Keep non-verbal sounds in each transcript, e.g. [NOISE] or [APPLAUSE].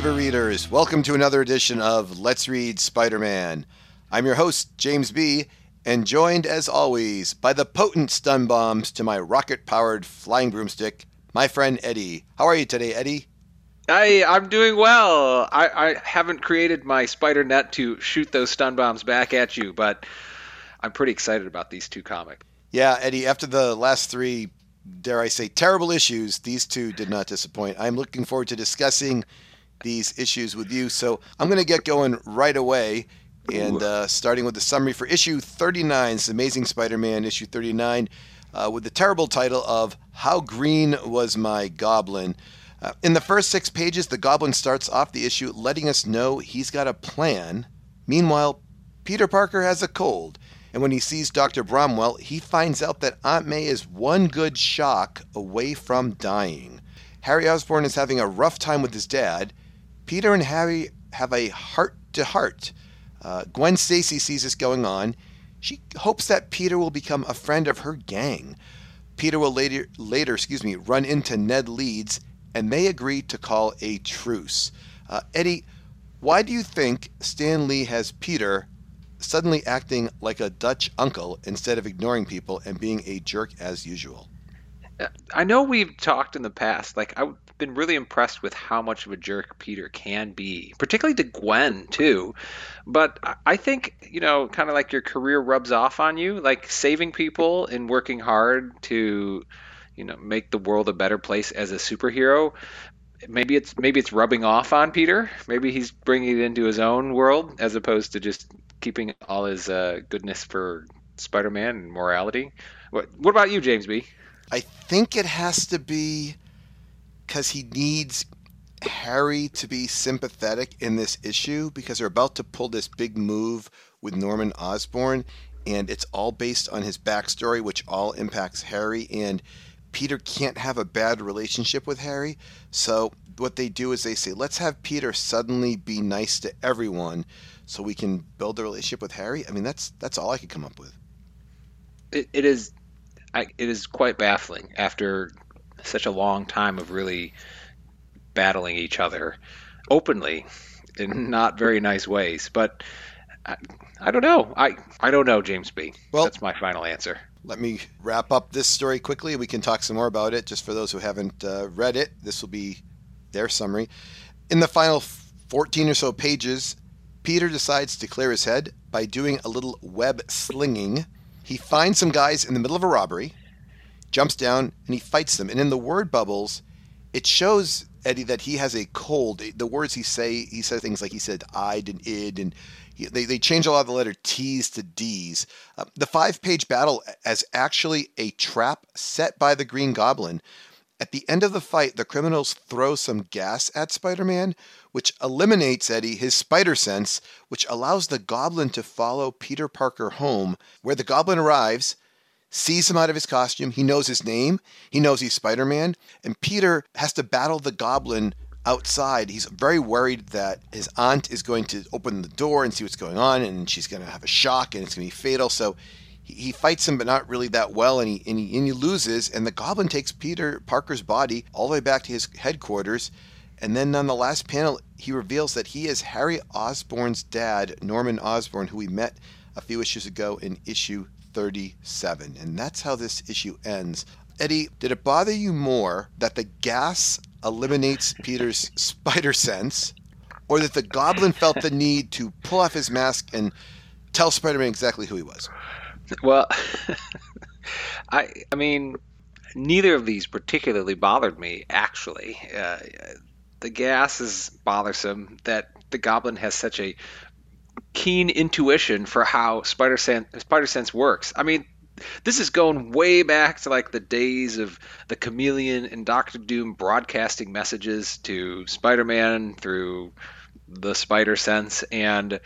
believer readers. Welcome to another edition of Let's Read Spider Man. I'm your host, James B., and joined as always by the potent stun bombs to my rocket powered flying broomstick, my friend Eddie. How are you today, Eddie? I I'm doing well. I, I haven't created my spider net to shoot those stun bombs back at you, but I'm pretty excited about these two comics. Yeah, Eddie, after the last three, dare I say, terrible issues, these two did not disappoint. I'm looking forward to discussing these issues with you. So I'm going to get going right away. And uh, starting with the summary for issue 39, it's Amazing Spider Man, issue 39, uh, with the terrible title of How Green Was My Goblin? Uh, in the first six pages, the Goblin starts off the issue letting us know he's got a plan. Meanwhile, Peter Parker has a cold. And when he sees Dr. Bromwell, he finds out that Aunt May is one good shock away from dying. Harry Osborn is having a rough time with his dad. Peter and Harry have a heart to heart. Gwen Stacy sees this going on. She hopes that Peter will become a friend of her gang. Peter will later, later, excuse me, run into Ned Leeds, and they agree to call a truce. Uh, Eddie, why do you think Stan Lee has Peter suddenly acting like a Dutch uncle instead of ignoring people and being a jerk as usual. I know we've talked in the past. Like I've been really impressed with how much of a jerk Peter can be, particularly to Gwen too. But I think you know, kind of like your career rubs off on you, like saving people and working hard to, you know, make the world a better place as a superhero. Maybe it's maybe it's rubbing off on Peter. Maybe he's bringing it into his own world as opposed to just keeping all his uh, goodness for Spider-Man and morality. What What about you, James B? I think it has to be because he needs Harry to be sympathetic in this issue because they're about to pull this big move with Norman Osborn, and it's all based on his backstory, which all impacts Harry. And Peter can't have a bad relationship with Harry. So what they do is they say, let's have Peter suddenly be nice to everyone so we can build a relationship with Harry. I mean, that's that's all I could come up with. It, it is, I, it is quite baffling after such a long time of really battling each other openly in not very nice ways. But I, I don't know. I I don't know, James B. Well, that's my final answer. Let me wrap up this story quickly. We can talk some more about it. Just for those who haven't uh, read it, this will be their summary. In the final 14 or so pages, Peter decides to clear his head by doing a little web slinging. He finds some guys in the middle of a robbery, jumps down, and he fights them. And in the word bubbles, it shows Eddie that he has a cold. The words he say, he says things like he said "I'd" and "id," and he, they they change a lot of the letter T's to D's. Uh, the five-page battle as actually a trap set by the Green Goblin. At the end of the fight, the criminals throw some gas at Spider Man, which eliminates Eddie his spider sense, which allows the goblin to follow Peter Parker home, where the goblin arrives, sees him out of his costume. He knows his name, he knows he's Spider Man, and Peter has to battle the goblin outside. He's very worried that his aunt is going to open the door and see what's going on, and she's going to have a shock and it's going to be fatal. So he fights him, but not really that well, and he, and he, and he loses. And the Goblin takes Peter Parker's body all the way back to his headquarters. And then on the last panel, he reveals that he is Harry Osborn's dad, Norman Osborn, who we met a few issues ago in issue 37. And that's how this issue ends. Eddie, did it bother you more that the gas eliminates Peter's [LAUGHS] spider sense, or that the Goblin felt the need to pull off his mask and tell Spider Man exactly who he was? Well, [LAUGHS] I I mean, neither of these particularly bothered me. Actually, uh, the gas is bothersome. That the Goblin has such a keen intuition for how spider sense spider sense works. I mean, this is going way back to like the days of the chameleon and Doctor Doom broadcasting messages to Spider-Man through the spider sense and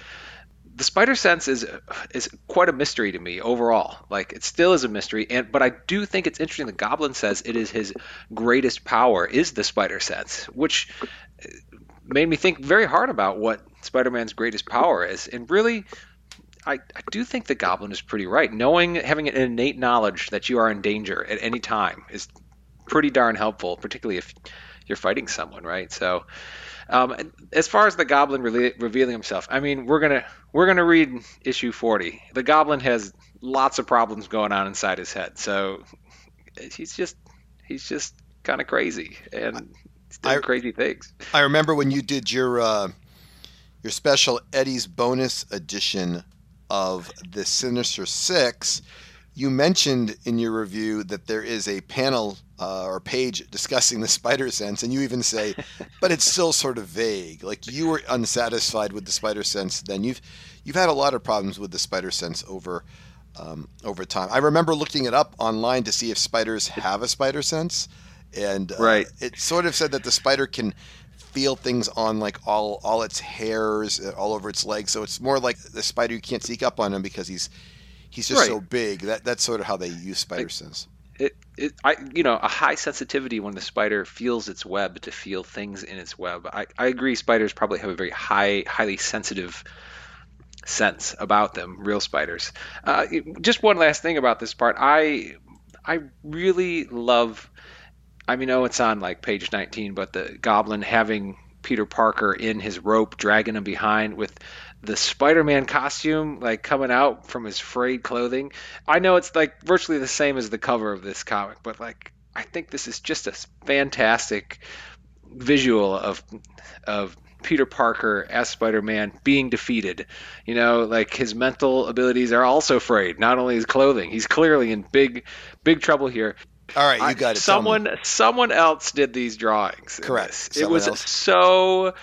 the spider sense is is quite a mystery to me overall. Like it still is a mystery, and but I do think it's interesting. The Goblin says it is his greatest power is the spider sense, which made me think very hard about what Spider-Man's greatest power is. And really, I, I do think the Goblin is pretty right. Knowing, having an innate knowledge that you are in danger at any time is pretty darn helpful, particularly if you're fighting someone, right? So Um, as far as the Goblin re- revealing himself, I mean, we're gonna we're gonna read issue 40. The Goblin has lots of problems going on inside his head, so he's just he's just kind of crazy and doing I, crazy things. I remember when you did your uh, your special Eddie's bonus edition of the Sinister Six you mentioned in your review that there is a panel uh, or page discussing the spider sense, and you even say, [LAUGHS] but it's still sort of vague. Like you were unsatisfied with the spider sense. Then you've you've had a lot of problems with the spider sense over um, over time. I remember looking it up online to see if spiders have a spider sense, and uh, right. it sort of said that the spider can feel things on like all all its hairs uh, all over its legs. So it's more like the spider you can't sneak up on him because he's he's just right. so big. That that's sort of how they use spider sense. It, it, I, you know, a high sensitivity when the spider feels its web to feel things in its web. I, I agree. Spiders probably have a very high, highly sensitive sense about them. Real spiders. Uh, just one last thing about this part. I, I really love. I mean, know it's on like page 19, but the goblin having Peter Parker in his rope, dragging him behind with the Spider-Man costume like coming out from his frayed clothing. I know it's like virtually the same as the cover of this comic, but like I think this is just a fantastic visual of of Peter Parker as Spider-Man being defeated. You know, like his mental abilities are also frayed, not only his clothing. He's clearly in big big trouble here. All right, you got it. Someone someone else did these drawings. Correct. It was else. so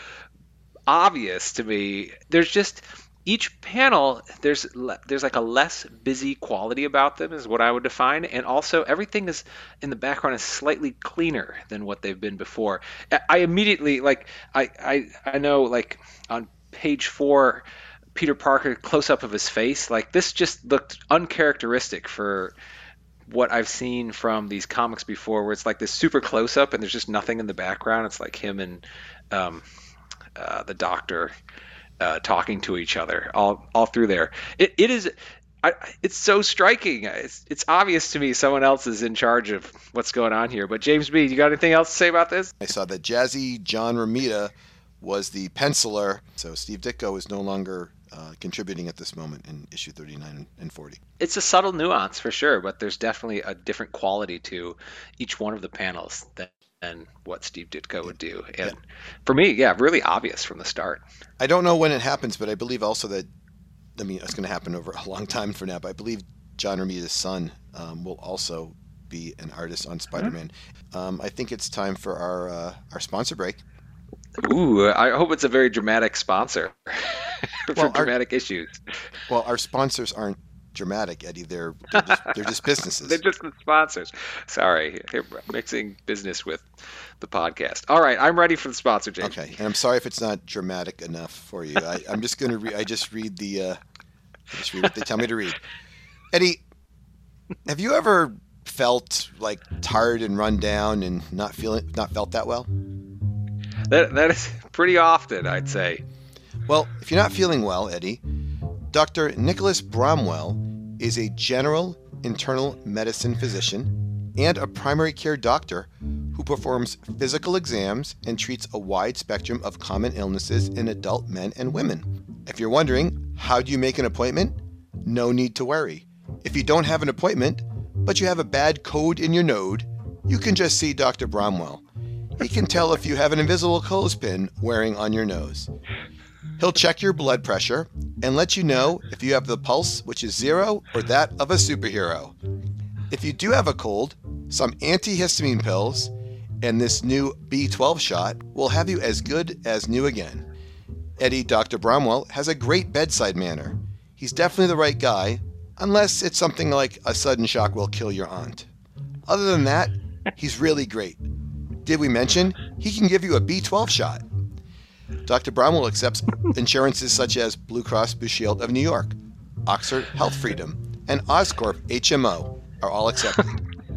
obvious to me. There's just each panel there's there's like a less busy quality about them is what I would define and also everything is in the background is slightly cleaner than what they've been before. I immediately like I I I know like on page 4 Peter Parker close up of his face like this just looked uncharacteristic for what I've seen from these comics before where it's like this super close up and there's just nothing in the background it's like him and um, uh, the doctor uh, talking to each other all all through there. It, it is. I, it's so striking. It's, it's obvious to me someone else is in charge of what's going on here. But James B, you got anything else to say about this? I saw that Jazzy John Romita was the penciler, so Steve Ditko is no longer uh, contributing at this moment in issue 39 and 40. It's a subtle nuance for sure, but there's definitely a different quality to each one of the panels than, and what Steve Ditko would do. And yeah. for me, yeah, really obvious from the start. I don't know when it happens, but I believe also that, I mean, it's going to happen over a long time from now, but I believe John Romita's son um, will also be an artist on Spider Man. Mm-hmm. Um, I think it's time for our, uh, our sponsor break. Ooh, I hope it's a very dramatic sponsor [LAUGHS] for well, dramatic our, issues. Well, our sponsors aren't dramatic, Eddie. They're they're just, they're just [LAUGHS] businesses. they're just the sponsors. Sorry, they're mixing business with the podcast. All right, I'm ready for the sponsor, James. Okay, and I'm sorry if it's not dramatic enough for you. I, am just gonna read. I just read the. Uh, I just read what they tell me to read. Eddie, have you ever felt like tired and run down and not feeling not felt that well? That that is [LAUGHS] pretty often, I'd say. Well, if you're not feeling well, Eddie, Dr. Nicholas Bromwell is a general internal medicine physician and a primary care doctor who performs physical exams and treats a wide spectrum of common illnesses in adult men and women. If you're wondering, how do you make an appointment? No need to worry. If you don't have an appointment, but you have a bad code in your node, you can just see Dr. Bromwell. He can tell if you have an invisible clothespin wearing on your nose. He'll check your blood pressure and let you know if you have the pulse, which is zero, or that of a superhero. If you do have a cold, some antihistamine pills and this new B12 shot will have you as good as new again. Eddie Dr. Bromwell has a great bedside manner. He's definitely the right guy, unless it's something like a sudden shock will kill your aunt. Other than that, he's really great. Did we mention he can give you a B12 shot? Dr. Bromwell accepts insurances such as Blue Cross Blue Shield of New York, Oxford Health Freedom, and Oscorp HMO are all accepted.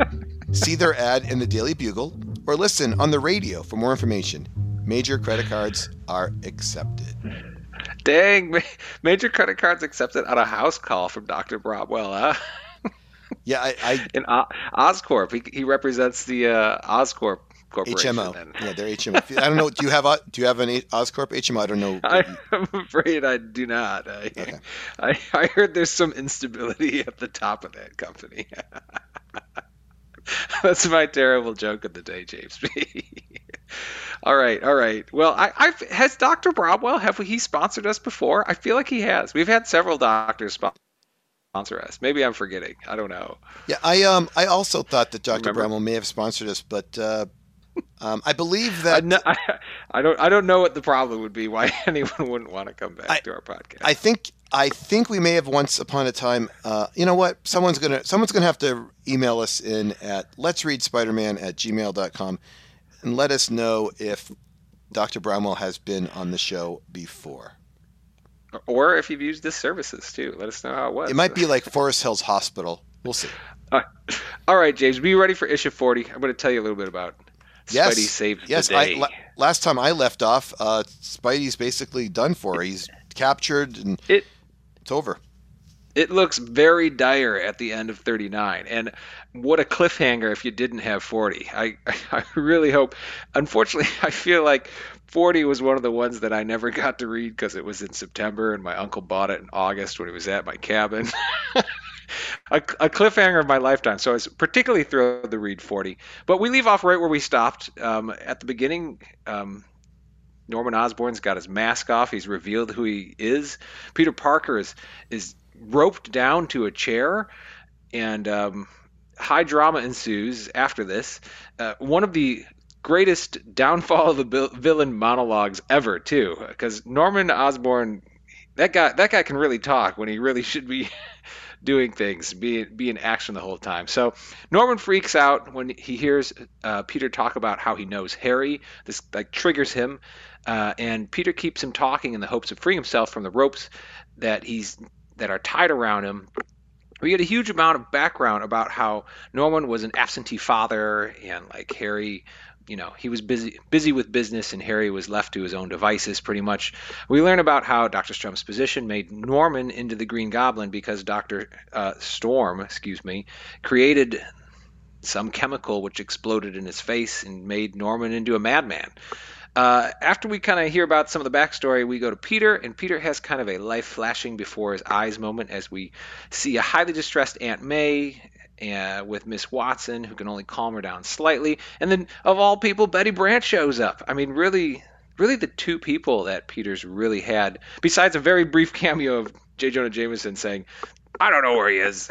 [LAUGHS] See their ad in the Daily Bugle or listen on the radio for more information. Major credit cards are accepted. Dang, major credit cards accepted on a house call from Dr. Bromwell, huh? yeah, I, I [LAUGHS] in Oscorp, he, he represents the uh, Oscorp corporation. HMO. Then. Yeah, they're HMO. I don't know. Do you have do you have an Oscorp HMO? I don't know. [LAUGHS] [LAUGHS] I'm afraid I do not. I, Okay. I, I heard there's some instability [LAUGHS] at the top of that company. That's my terrible joke of the day, James B. all right, all right. Well, I, I've has Dr. Bromwell have he sponsored us before? I feel like he has. We've had several doctors sponsor us. Maybe I'm forgetting. I don't know. Yeah, I um I also thought that Dr. Remember? Bramwell may have sponsored us, but uh, um, I believe I, that I, [LAUGHS] I don't I don't know what the problem would be. Why [LAUGHS] anyone wouldn't want to come back I- to our podcast? I think I think we may have once upon a time. Uh, you know what? Someone's gonna someone's gonna have to email us in at let's read Spider-Man at gmail.com and let us know if Dr. Bramwell has been on the show before. or if you've used this services too, let us know how it was. It might be like Forest Hills Hospital. We'll see. [LAUGHS] All right, James, be ready for issue 40. I'm going to tell you a little bit about Yes. Spidey Saves Yes, the I, Day. la- last time I left off, uh, Spidey's basically done for. He's captured and It- it's over. it looks very dire at the end of 39 and what a cliffhanger if you didn't have 40 I, [LAUGHS] I really hope unfortunately [LAUGHS] i feel like 40 was one of the ones that i never got to read because it was in september and my uncle bought it in august when he was at my cabin [LAUGHS] a, a cliffhanger of my lifetime so i was particularly thrilled to read 40 but we leave off right where we stopped um, at the beginning um, Norman Osborn's got his mask off. He's revealed who he is. Peter Parker is is roped down to a chair, and um, high drama ensues after this. Uh, one of the greatest downfall of the vil- villain monologues ever, too, because Norman Osborn, that guy, that guy can really talk when he really [LAUGHS] should be. [LAUGHS] Doing things, be be in action the whole time. So Norman freaks out when he hears uh, Peter talk about how he knows Harry. This like triggers him, uh, and Peter keeps him talking in the hopes of freeing himself from the ropes that he's that are tied around him. We get a huge amount of background about how Norman was an absentee father, and like Harry, you know, he was busy busy with business, and Harry was left to his own devices. Pretty much, we learn about how Doctor Strom's position made Norman into the Green Goblin because Doctor uh, Storm, excuse me, created some chemical which exploded in his face and made Norman into a madman. Uh, after we kind of hear about some of the backstory, we go to Peter, and Peter has kind of a life flashing before his eyes moment as we see a highly distressed Aunt May uh, with Miss Watson, who can only calm her down slightly. And then, of all people, Betty Brant shows up. I mean, really, really the two people that Peter's really had, besides a very brief [LAUGHS] cameo of J. Jonah Jameson saying, I don't know where he is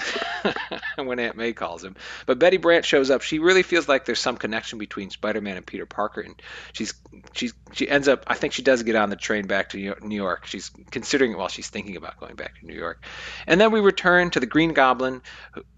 [LAUGHS] when Aunt May calls him. But Betty Brant shows up. She really feels like there's some connection between Spider-Man and Peter Parker, and she's she's she ends up. I think she does get on the train back to New York- She's considering it while she's thinking about going back to New York. And then we return to the Green Goblin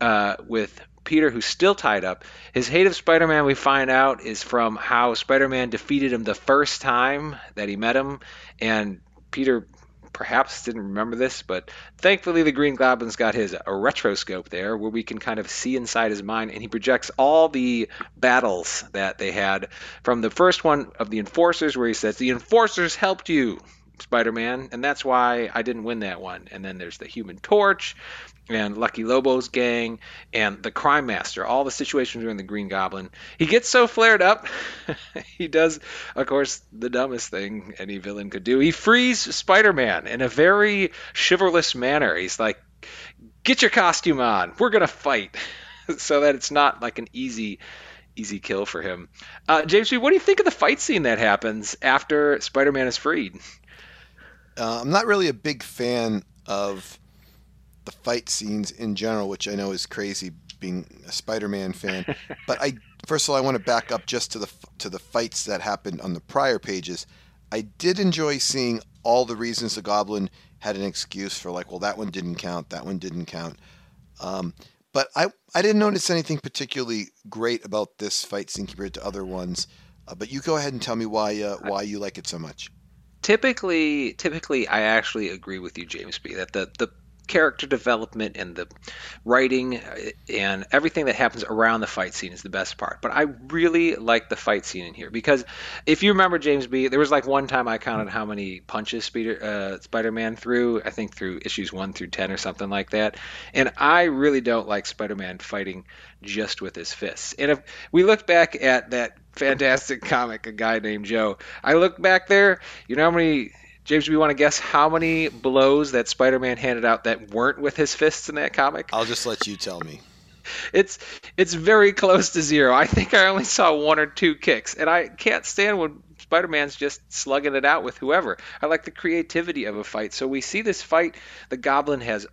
uh, with Peter, who's still tied up. His hate of Spider Man, we find out, is from how Spider Man defeated him the first time that he met him. And Peter perhaps didn't remember this, but thankfully the Green Goblin's got his a retroscope there where we can kind of see inside his mind, and he projects all the battles that they had from the first one of the Enforcers, where he says, The Enforcers helped you. Spider-Man, and that's why I didn't win that one. And then there's the Human Torch, and Lucky Lobo's gang, and the Crime Master. All the situations during the Green Goblin. He gets so flared up, [LAUGHS] he does, of course, the dumbest thing any villain could do. He frees Spider-Man in a very chivalrous manner. He's like, "Get your costume on. We're gonna fight," [LAUGHS] so that it's not like an easy. Easy kill for him. Uh, James, what do you think of the fight scene that happens after Spider-Man is freed? Uh, I'm not really a big fan of the fight scenes in general, which I know is crazy being a Spider-Man fan. [LAUGHS] but I first of all I want to back up just to the to the fights that happened on the prior pages. I did enjoy seeing all the reasons the Goblin had an excuse for like, well, that one didn't count, that one didn't count. Um, but I I didn't notice anything particularly great about this fight scene compared to other ones. Uh, but you go ahead and tell me why uh, why you like it so much. typically typically i actually agree with you james b that the the character development and the writing uh, and everything that happens around the fight scene is the best part but i really like the fight scene in here because if you remember james b there was like one time i counted how many punches Spider, uh, spider-man threw i think through issues 1 through 10 or something like that and i really don't like spider-man fighting just with his fists and if we look back at that fantastic [LAUGHS] comic, a guy named Joe. I look back there, you know how many James, we want to guess how many blows that Spider-Man handed out that weren't with his fists in that comic? I'll just let you tell me. It's it's very close to zero. I think I only saw one or two kicks, and I can't stand when Spider-Man's just slugging it out with whoever. I like the creativity of a fight. So we see this fight. The Goblin has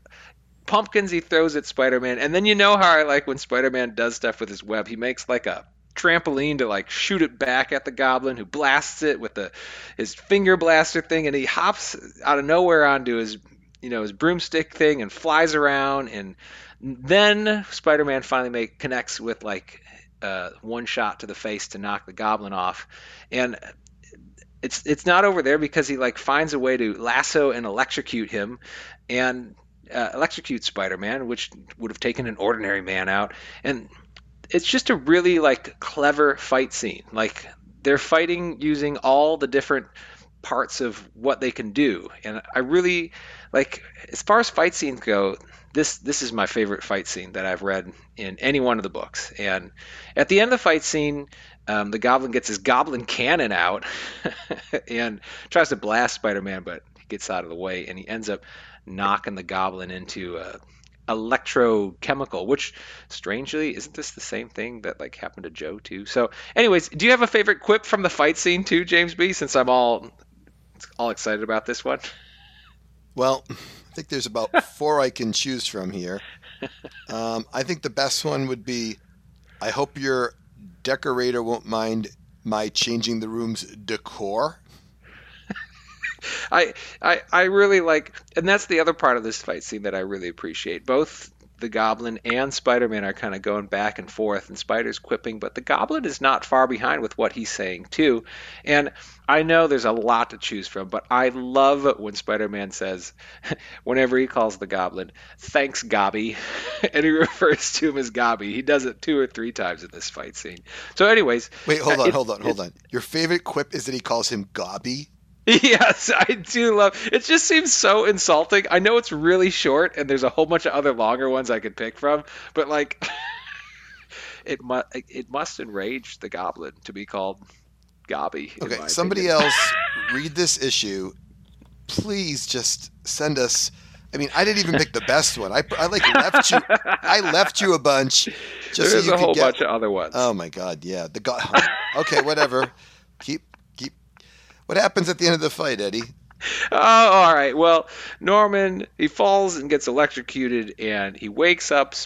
pumpkins he throws at Spider-Man, and then you know how I like when Spider-Man does stuff with his web. He makes like a trampoline to like shoot it back at the goblin who blasts it with the his finger blaster thing and he hops out of nowhere onto his you know his broomstick thing and flies around and then Spider-Man finally make connects with like uh, one shot to the face to knock the goblin off and it's it's not over there because he like finds a way to lasso and electrocute him and uh, electrocute Spider-Man, which would have taken an ordinary man out. And it's just a really like clever fight scene. Like they're fighting using all the different parts of what they can do, and I really like as far as fight scenes go. This this is my favorite fight scene that I've read in any one of the books. And at the end of the fight scene, um, the Goblin gets his Goblin cannon out [LAUGHS] and tries to blast Spider-Man, but he gets out of the way, and he ends up knocking the Goblin into a electrochemical, which strangely isn't this the same thing that like happened to Joe too? So, anyways, do you have a favorite quip from the fight scene too, James B? Since I'm all all excited about this one. Well, I think there's about [LAUGHS] four I can choose from here. Um, I think the best one would be, I hope your decorator won't mind my changing the room's decor. [LAUGHS] I, I I really like, and that's the other part of this fight scene that I really appreciate. Both the Goblin and Spider-Man are kind of going back and forth, and Spider's quipping, but the Goblin is not far behind with what he's saying too. And I know there's a lot to choose from, but I love when Spider-Man says, [LAUGHS] whenever he calls the Goblin, "Thanks, Gobby," [LAUGHS] and he refers to him as Gobby. He does it two or three times in this fight scene. So, anyways, wait, hold uh, on, hold on, hold on. Your favorite quip is that he calls him Gobby. [LAUGHS] Yes, I do love. It just seems so insulting. I know it's really short, and there's a whole bunch of other longer ones I could pick from, but like, [LAUGHS] it must it must enrage the goblin to be called Gobby. Okay, somebody else [LAUGHS] read this issue. Please just send us. I mean, I didn't even pick the best one. I, I like left you. I left you a bunch. Just There's so a whole get, bunch of other ones. Oh my god, yeah. The god. Okay, whatever. Keep what happens at the end of the fight, Eddie? Oh, all right. Well, Norman he falls and gets electrocuted, and he wakes up.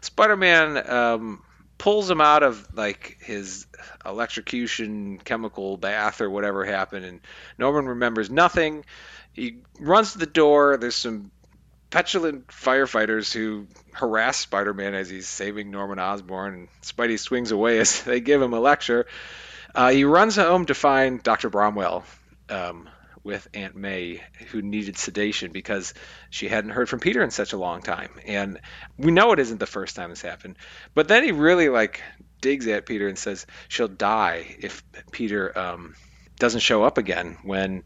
Spider-Man um, pulls him out of like his electrocution chemical bath or whatever happened, and Norman remembers nothing. He runs to the door. There's some petulant firefighters who harass Spider-Man as he's saving Norman Osborn, and Spidey swings away [LAUGHS] as they give him a lecture. Uh, he runs home to find Dr. Bromwell um, with Aunt May, who needed sedation because she hadn't heard from Peter in such a long time. And we know it isn't the first time this happened. But then he really like digs at Peter and says she'll die if Peter um, doesn't show up again when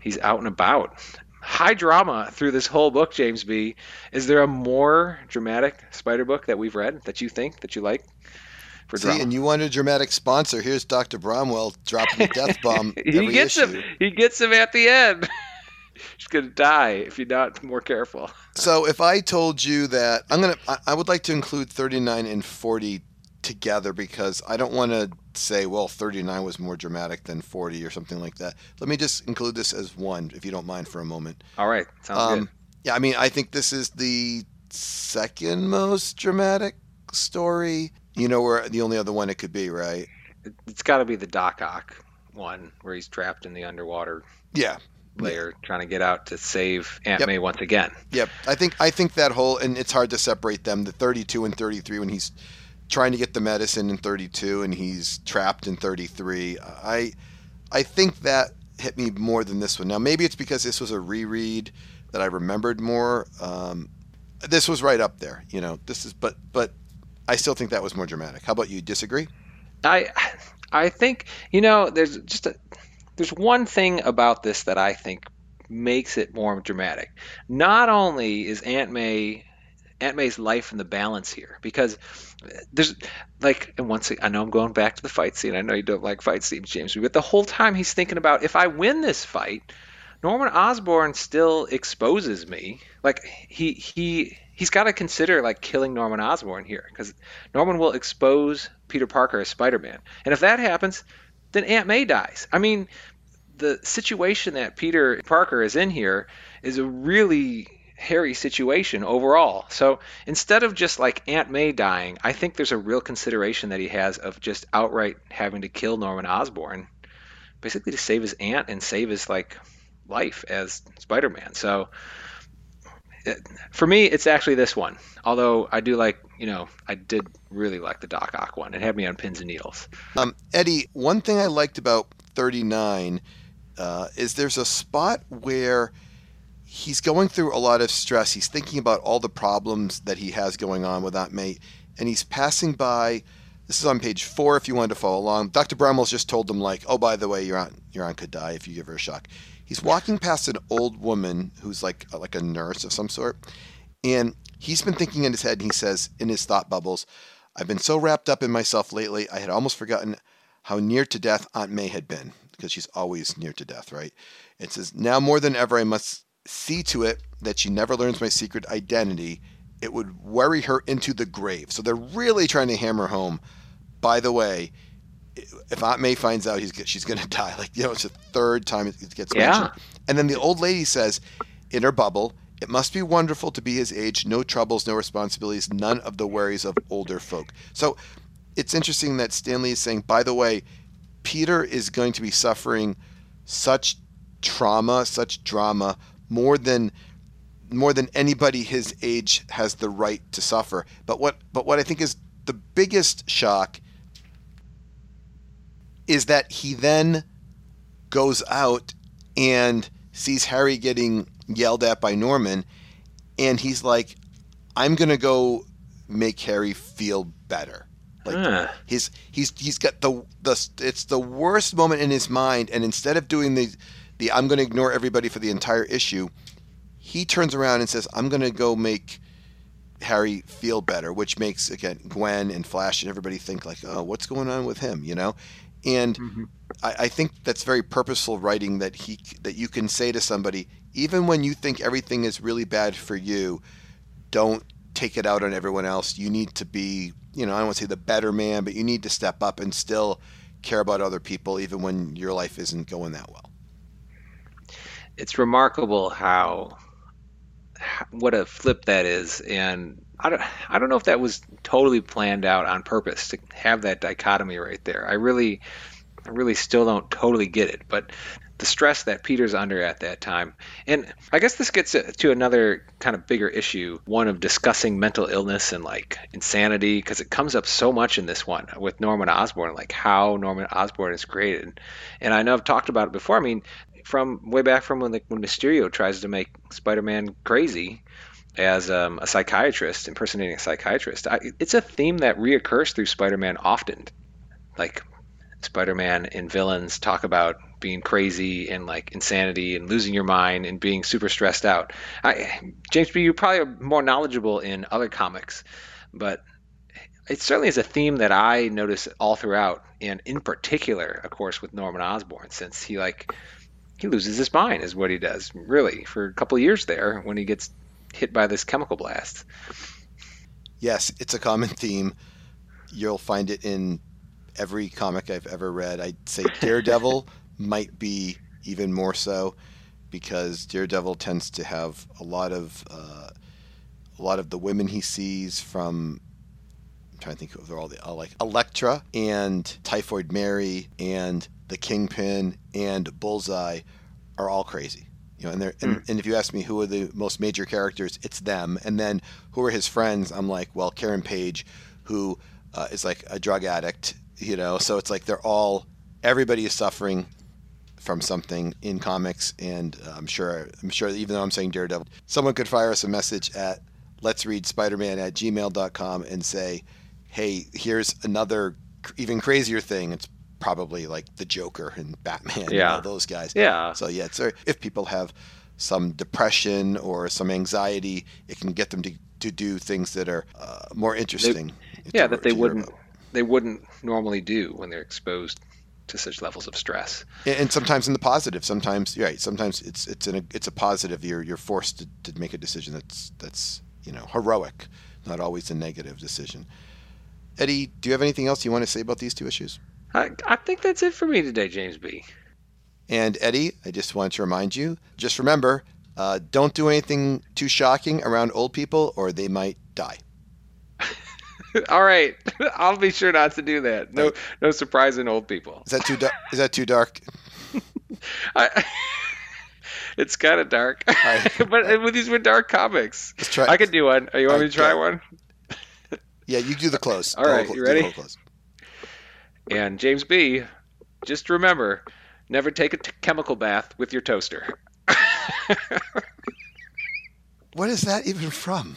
he's out and about. High drama through this whole book, James B. Is there a more dramatic Spider book that we've read that you think that you like? For See, drama. and you want a dramatic sponsor? Here's Dr. Bromwell dropping a death [LAUGHS] bomb. he gets issue. him. He gets him at the end. [LAUGHS] He's gonna die if you're not more careful. So if I told you that I'm gonna, I, I would like to include 39 and 40 together because I don't want to say, well, 39 was more dramatic than 40 or something like that. Let me just include this as one, if you don't mind, for a moment. All right, sounds um, good. Yeah, I mean, I think this is the second most dramatic story you know where the only other one it could be, right? It's got to be the Doc Ock one where he's trapped in the underwater. Yeah. Layer yeah. trying to get out to save Aunt yep. May once again. Yep, I think I think that whole and it's hard to separate them. The 32 and 33 when he's trying to get the medicine in 32 and he's trapped in 33. I I think that hit me more than this one. Now maybe it's because this was a reread that I remembered more. Um, this was right up there, you know. This is but but I still think that was more dramatic. How about you? Disagree? I I think you know there's just a there's one thing about this that I think makes it more dramatic. Not only is Aunt May Aunt May's life in the balance here because there's like and once I know I'm going back to the fight scene. I know you don't like fight scenes, James, but the whole time he's thinking about if I win this fight, Norman Osborn still exposes me. Like he he he's got to consider like killing Norman Osborn here because Norman will expose Peter Parker as Spider-Man, and if that happens, then Aunt May dies. I mean, the situation that Peter Parker is in here is a really hairy situation overall. So instead of just like Aunt May dying, I think there's a real consideration that he has of just outright having to kill Norman Osborn, basically to save his aunt and save his like life as Spider-Man. So for me, it's actually this one. Although I do like, you know, I did really like the Doc Ock one. It had me on pins and needles. Um, Eddie, one thing I liked about 39 uh, is there's a spot where he's going through a lot of stress. He's thinking about all the problems that he has going on with Aunt May, and he's passing by. This is on page four if you wanted to follow along. Dr. Bramwell's just told him, like, oh, by the way, your aunt, your aunt could die if you give her a shock. He's walking past an old woman who's like uh, like a nurse of some sort, and he's been thinking in his head. And he says in his thought bubbles, "I've been so wrapped up in myself lately, I had almost forgotten how near to death Aunt May had been because she's always near to death, right?" It says, "Now more than ever, I must see to it that she never learns my secret identity. It would worry her into the grave." So they're really trying to hammer home. By the way, if Aunt May finds out he's she's going [LAUGHS] to die, like you know, it's the third time it gets Yeah. mentioned. And then the old lady says, in her bubble, "It must be wonderful to be his age. No troubles, no responsibilities, none of the worries of older folk." So it's interesting that Stan Lee is saying, by the way, Peter is going to be suffering such trauma, such drama, more than more than anybody his age has the right to suffer. But what but what I think is the biggest shock is that he then goes out and sees Harry getting yelled at by Norman and he's like I'm going to go make Harry feel better. Like Huh. his he's he's got the the it's the worst moment in his mind and instead of doing the the I'm going to ignore everybody for the entire issue he turns around and says I'm going to go make Harry feel better which makes again Gwen and Flash and everybody think like oh what's going on with him you know and mm-hmm. I, I think that's very purposeful writing that he that you can say to somebody even when you think everything is really bad for you don't take it out on everyone else. You need to be, you know, I don't want to say the better man, but you need to step up and still care about other people, even when your life isn't going that well. it's remarkable how how- what a flip that is and I don't, I don't know if that was totally planned out on purpose to have that dichotomy right there. I really I really still don't totally get it, but the stress that Peter's under at that time. And I guess this gets to another kind of bigger issue, one of discussing mental illness and like insanity because it comes up so much in this one with Norman Osborn, like how Norman Osborn is created. And I know I've talked about it before. I mean, from way back from when the, when Mysterio tries to make Spider-Man crazy as um, a psychiatrist, impersonating a psychiatrist. I, it's a theme that reoccurs through Spider-Man often. Like Spider-Man and villains talk about being crazy and like insanity and losing your mind and being super stressed out. I, James B, you probably are more knowledgeable in other comics, but it certainly is a theme that I notice all throughout, and in particular, of course, with Norman Osborn, since he like he loses his mind is what he does really for a couple years there when he gets hit by this chemical blast. Yes, it's a common theme. You'll find it in every comic I've ever read. I'd say [LAUGHS] Daredevil might be even more so because Daredevil tends to have a lot of uh, a lot of the women he sees from I'm trying to think of all the uh, like Elektra and Typhoid Mary and the Kingpin and Bullseye are all crazy. You know, and they're and, and if you ask me who are the most major characters, it's them. And then who are his friends? I'm like, well, Karen Page, who uh, is like a drug addict. You know, so it's like they're all everybody is suffering from something in comics, and uh, I'm sure I'm sure even though I'm saying Daredevil, someone could fire us a message at let's read Spider-Man at gmail.com and say, hey, here's another even crazier thing. It's probably like the Joker and Batman, Yeah. know, those guys. Yeah. So yeah, it's if people have some depression or some anxiety, it can get them to to do things that are uh, more interesting. yeah, to- that they wouldn't about. they wouldn't normally do when they're exposed to such levels of stress. And- and sometimes in the positive. Sometimes right. Sometimes it's it's in a, it's a positive. You're you're forced to, to make a decision that's that's you know heroic, not always a negative decision. Eddie, do you have anything else you want to say about these two issues? I, I think that's it for me today, James B. And Eddie, I just want to remind you, just remember, uh, don't do anything too shocking around old people, or they might die. [LAUGHS] All right, [LAUGHS] I'll be sure not to do that. No, no surprising old people. Is that too dark? Is that too dark? [LAUGHS] I, it's kind of dark, right. but with these were dark comics. Let's try. I could do one. Are you want me to try one? yeah, you do the close. All right, you ready? And James B, just remember, never take a t- chemical bath with your toaster. [LAUGHS] What is that even from?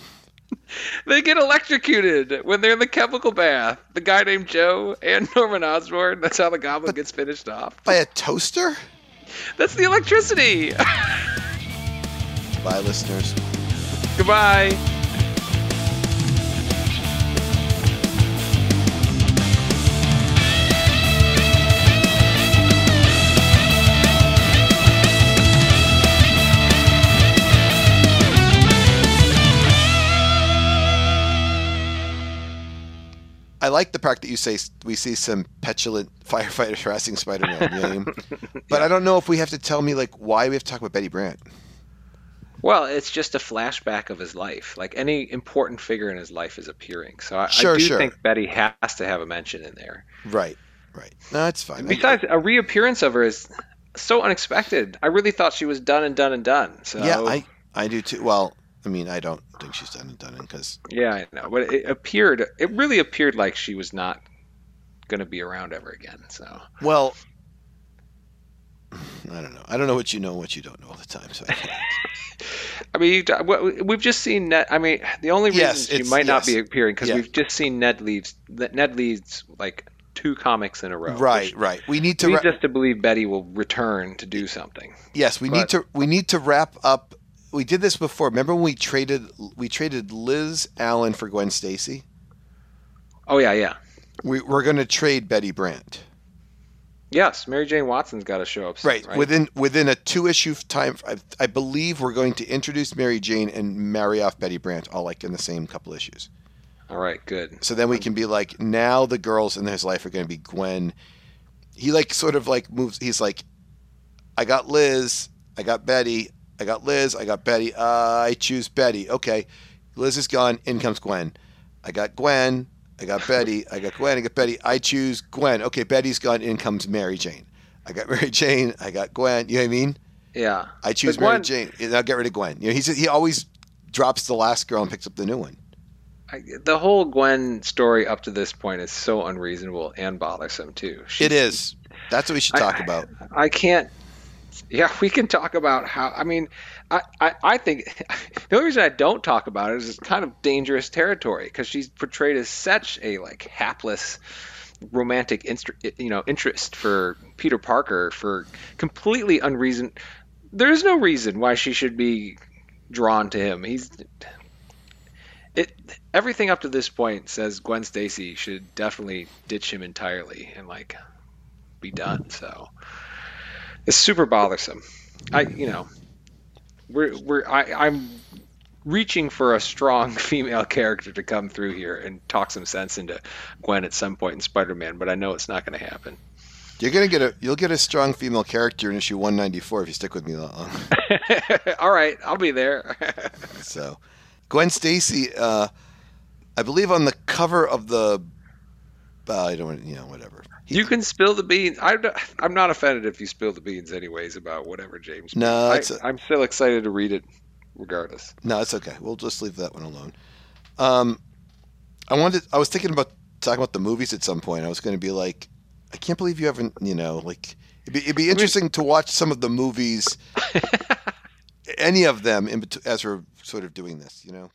they get electrocuted when they're in the chemical bath. The guy named Joe and Norman Osborn. That's how the goblin gets finished off. By a toaster? That's the electricity. Bye, listeners. Goodbye. I like the part that you say we see some petulant [LAUGHS] firefighters harassing Spider-Man. You know I mean? [LAUGHS] But I don't know if we have to tell me like why we have to talk about Betty Brant. Well, it's just a flashback of his life. Like any important figure in his life is appearing. So I, Sure, I do sure. think Betty has to have a mention in there. Right. Right. No, it's fine. Besides, a reappearance of her is so unexpected. I really thought she was done and done and done. So yeah, I I do too. Well, I mean, I don't think she's done and done because yeah, I know. But it appeared, it really appeared like she was not going to be around ever again. So well, I don't know. I don't know what you know and what you don't know all the time. So I. [LAUGHS] I mean, you- we've just seen Ned. I mean, the only reason Yes, she might not be appearing because Yeah. we've just seen Ned Leeds. that Ned Leeds like two comics in a row. right, right. We need to. we Ra- us to believe Betty will return to do something. yes, we need to. We need to wrap up. We did this before. Remember when we traded? We traded Liz Allen for Gwen Stacy. Oh yeah, yeah. We, we're going to trade Betty Brant. Yes, Mary Jane Watson's got to show up. soon, Right. right. Within within a two issue time, I, I believe we're going to introduce Mary Jane and marry off Betty Brant all like in the same couple issues. All right, good. So then we can be like, now the girls in his life are going to be Gwen. He like sort of like moves. He's like, I got Liz, I got Betty, I got Liz, I got Betty. Uh, I choose Betty. Okay, Liz is gone. In comes Gwen. I got Gwen. I got Betty. I got Gwen. I got Betty. I choose Gwen. Okay, Betty's gone. In comes Mary Jane. I got [LAUGHS] Mary Jane. I got Gwen. You know what I mean? Yeah. I choose But Mary Gwen- Jane. And I'll get rid of Gwen. You know, he's he always drops the last girl and picks up the new one. I, the whole Gwen story up to this point is so unreasonable and bothersome too. She, It is. That's what we should I- talk about. I can't. Yeah, we can talk about how. I mean, I, I, I think [LAUGHS] the only reason I don't talk about it is it's kind of dangerous territory because she's portrayed as such a like hapless romantic inst- you know interest for Peter Parker for completely unreason. There is no reason why she should be drawn to him. He's it. Everything up to this point says Gwen Stacy should definitely ditch him entirely and like be done. So it's super bothersome. I you know we're we're I, I'm reaching for a strong [LAUGHS] female character to come through here and talk some sense into Gwen at some point in Spider-Man, but I know it's not going to happen. You're gonna get a you'll get a strong female character in issue 194 if you stick with me that long. [LAUGHS] [LAUGHS] All right, I'll be there. so, Gwen Stacy, uh, I believe on the cover of the, uh, I don't you know whatever. You can spill the beans. I'm not, I'm not offended if you spill the beans, anyways, about whatever James. No, I, a- I'm still excited to read it, regardless. no, it's okay. We'll just leave that one alone. Um, I wanted. I was thinking about talking about the movies at some point. I was going to be like, I can't believe you haven't. You know, like it'd be, it'd be interesting to watch some of the movies, [LAUGHS] any of them, in bet- as we're sort of doing this. You know.